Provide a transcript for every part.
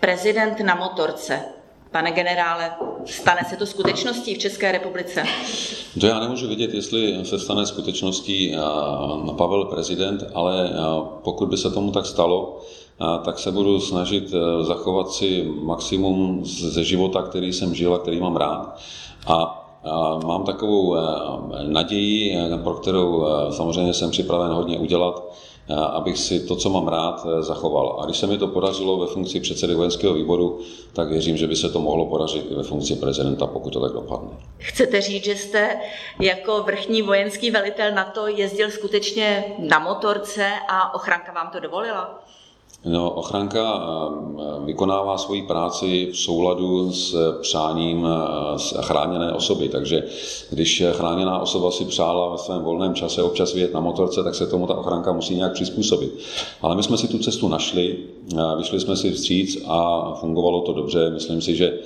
Prezident na motorce. Pane generále, stane se to skutečností v České republice? To já nemůžu vidět, jestli se stane skutečností Pavel prezident, ale pokud by se tomu tak stalo, tak se budu snažit zachovat si maximum ze života, který jsem žil a který mám rád. A mám takovou naději, pro kterou samozřejmě jsem připraven hodně udělat, abych si to, co mám rád, zachoval. A když se mi to podařilo ve funkci předsedy vojenského výboru, tak věřím, že by se to mohlo podařit i ve funkci prezidenta, pokud to tak dopadne. Chcete říct, že jste jako vrchní vojenský velitel na to jezdil skutečně na motorce a ochranka vám to dovolila? No, ochranka eh, vykonává svoji práci v souladu s přáním eh, chráněné osoby, takže když chráněná osoba si přála ve svém volném čase občas vyjet na motorce, tak se tomu ta ochranka musí nějak přizpůsobit. Ale my jsme si tu cestu našli, eh, vyšli jsme si vstříc a fungovalo to dobře. Myslím si, že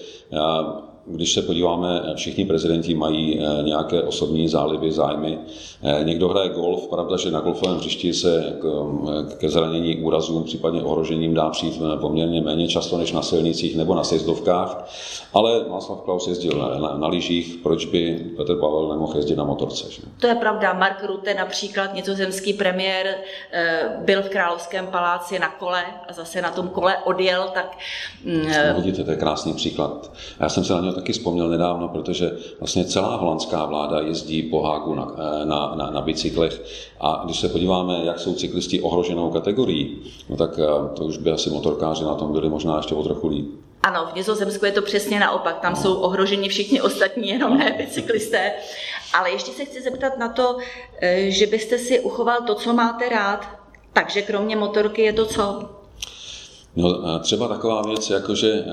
když se podíváme, všichni prezidenti mají eh, nějaké osobní zálivy, zájmy. Eh, někdo hraje golf, pravda, že na golfovém hřišti se eh, ke zranění, úrazům, případně ohrožením dá přijít poměrně méně často než na silnicích nebo na sjezdovkách, ale Václav Klaus jezdil na, na, na lyžích, proč by Petr Pavel nemohl jezdit na motorce? Že? To je pravda. Mark Rutte, například nizozemský premiér, byl v Královském paláci na kole a zase na tom kole odjel, tak... No, vidíte, to je krásný příklad. Já jsem se na něj to taky vzpomněl nedávno, protože vlastně celá holandská vláda jezdí po Hágu na, eh, na, na, na bicyklech a když se podíváme, jak jsou cyklisti ohroženou kategorií, no tak eh, to už by asi motorkáři na tom byli možná ještě o trochu líp. Ano, v Nizozemsku je to přesně naopak. Tam jsou ohroženi všichni ostatní, jenom ne bicyklisté. Ale ještě se chci zeptat na to, eh, že byste si uchoval to, co máte rád. Takže kromě motorky je to co? No, třeba taková věc, jako že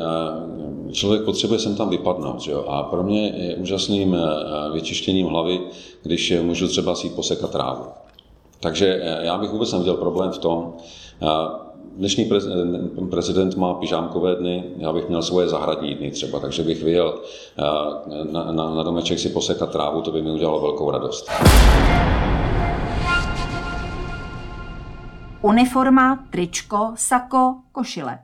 člověk potřebuje sem tam vypadnout. Že jo? A pro mě je úžasným vyčištěním hlavy, když můžu třeba si posekat trávu. Takže já bych vůbec neviděl problém v tom, Dnešní prezident má pyžámkové dny, já bych měl svoje zahradní dny třeba, takže bych vyjel na, na, na domeček si posekat trávu, to by mi udělalo velkou radost. Uniforma, tričko, sako, košile.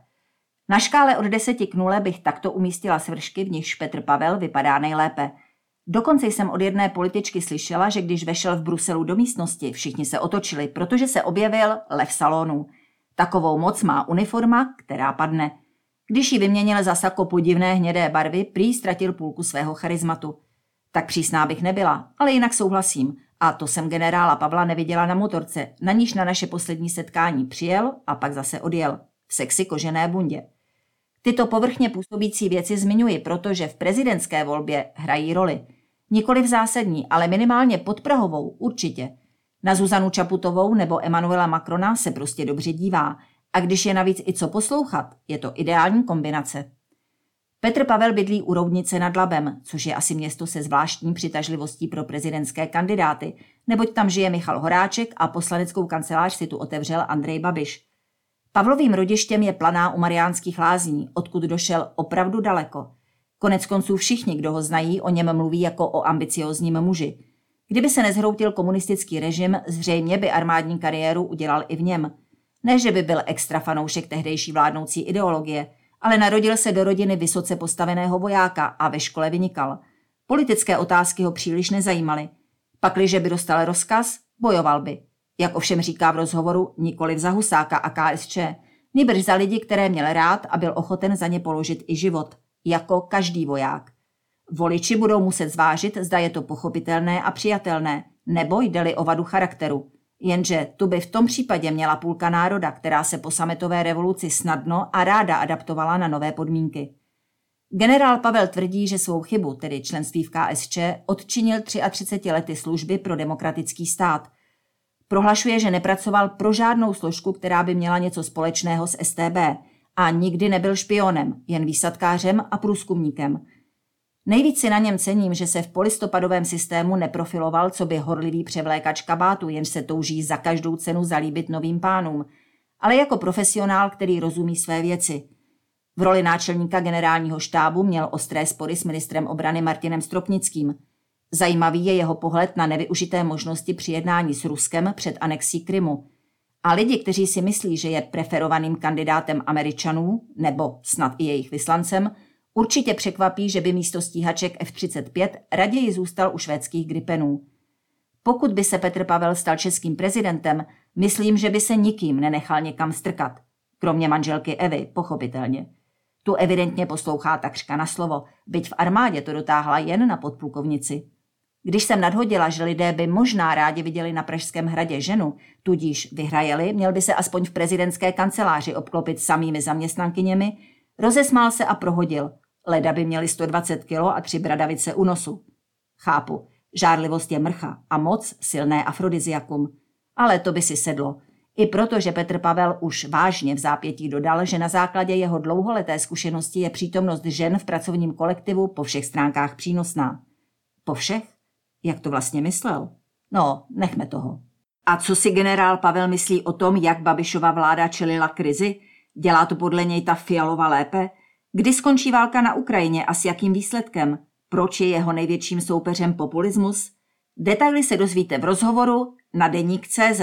Na škále od 10 k 0 bych takto umístila svršky, v nichž Petr Pavel vypadá nejlépe. Dokonce jsem od jedné političky slyšela, že když vešel v Bruselu do místnosti, všichni se otočili, protože se objevil lev salonu. Takovou moc má uniforma, která padne. Když ji vyměnil za sako podivné hnědé barvy, prý ztratil půlku svého charizmatu. Tak přísná bych nebyla, ale jinak souhlasím. A to jsem generála Pavla neviděla na motorce, na níž na naše poslední setkání přijel a pak zase odjel. V sexy kožené bundě. Tyto povrchně působící věci zmiňuji, protože v prezidentské volbě hrají roli. Nikoli v zásadní, ale minimálně podprahovou určitě. Na Zuzanu Čaputovou nebo Emanuela Macrona se prostě dobře dívá a když je navíc i co poslouchat, je to ideální kombinace. Petr Pavel bydlí u Roudnice nad Labem, což je asi město se zvláštní přitažlivostí pro prezidentské kandidáty, neboť tam žije Michal Horáček a poslaneckou kancelář si tu otevřel Andrej Babiš. Pavlovým rodištěm je planá u Mariánských lázní, odkud došel opravdu daleko. Konec konců všichni, kdo ho znají, o něm mluví jako o ambiciozním muži. Kdyby se nezhroutil komunistický režim, zřejmě by armádní kariéru udělal i v něm. Ne, že by byl extra fanoušek tehdejší vládnoucí ideologie, ale narodil se do rodiny vysoce postaveného vojáka a ve škole vynikal. Politické otázky ho příliš nezajímaly. Pakliže by dostal rozkaz, bojoval by jak ovšem říká v rozhovoru nikoli za Husáka a KSČ, nýbrž za lidi, které měl rád a byl ochoten za ně položit i život, jako každý voják. Voliči budou muset zvážit, zda je to pochopitelné a přijatelné, nebo jde-li o vadu charakteru. Jenže tu by v tom případě měla půlka národa, která se po sametové revoluci snadno a ráda adaptovala na nové podmínky. Generál Pavel tvrdí, že svou chybu, tedy členství v KSČ, odčinil 33 lety služby pro demokratický stát Prohlašuje, že nepracoval pro žádnou složku, která by měla něco společného s STB a nikdy nebyl špionem, jen výsadkářem a průzkumníkem. Nejvíc si na něm cením, že se v polistopadovém systému neprofiloval, co by horlivý převlékač kabátu, jenž se touží za každou cenu zalíbit novým pánům, ale jako profesionál, který rozumí své věci. V roli náčelníka generálního štábu měl ostré spory s ministrem obrany Martinem Stropnickým. Zajímavý je jeho pohled na nevyužité možnosti při jednání s Ruskem před anexí Krymu. A lidi, kteří si myslí, že je preferovaným kandidátem Američanů, nebo snad i jejich vyslancem, určitě překvapí, že by místo stíhaček F-35 raději zůstal u švédských Gripenů. Pokud by se Petr Pavel stal českým prezidentem, myslím, že by se nikým nenechal někam strkat. Kromě manželky Evy, pochopitelně. Tu evidentně poslouchá takřka na slovo, byť v armádě to dotáhla jen na podplukovnici. Když jsem nadhodila, že lidé by možná rádi viděli na Pražském hradě ženu, tudíž vyhrajeli, měl by se aspoň v prezidentské kanceláři obklopit samými zaměstnankyněmi, rozesmál se a prohodil. Leda by měli 120 kilo a tři bradavice u nosu. Chápu, žárlivost je mrcha a moc silné afrodiziakum. Ale to by si sedlo. I proto, že Petr Pavel už vážně v zápětí dodal, že na základě jeho dlouholeté zkušenosti je přítomnost žen v pracovním kolektivu po všech stránkách přínosná. Po všech? Jak to vlastně myslel? No, nechme toho. A co si generál Pavel myslí o tom, jak Babišova vláda čelila krizi? Dělá to podle něj ta Fialova lépe? Kdy skončí válka na Ukrajině a s jakým výsledkem? Proč je jeho největším soupeřem populismus? Detaily se dozvíte v rozhovoru na deník CZ.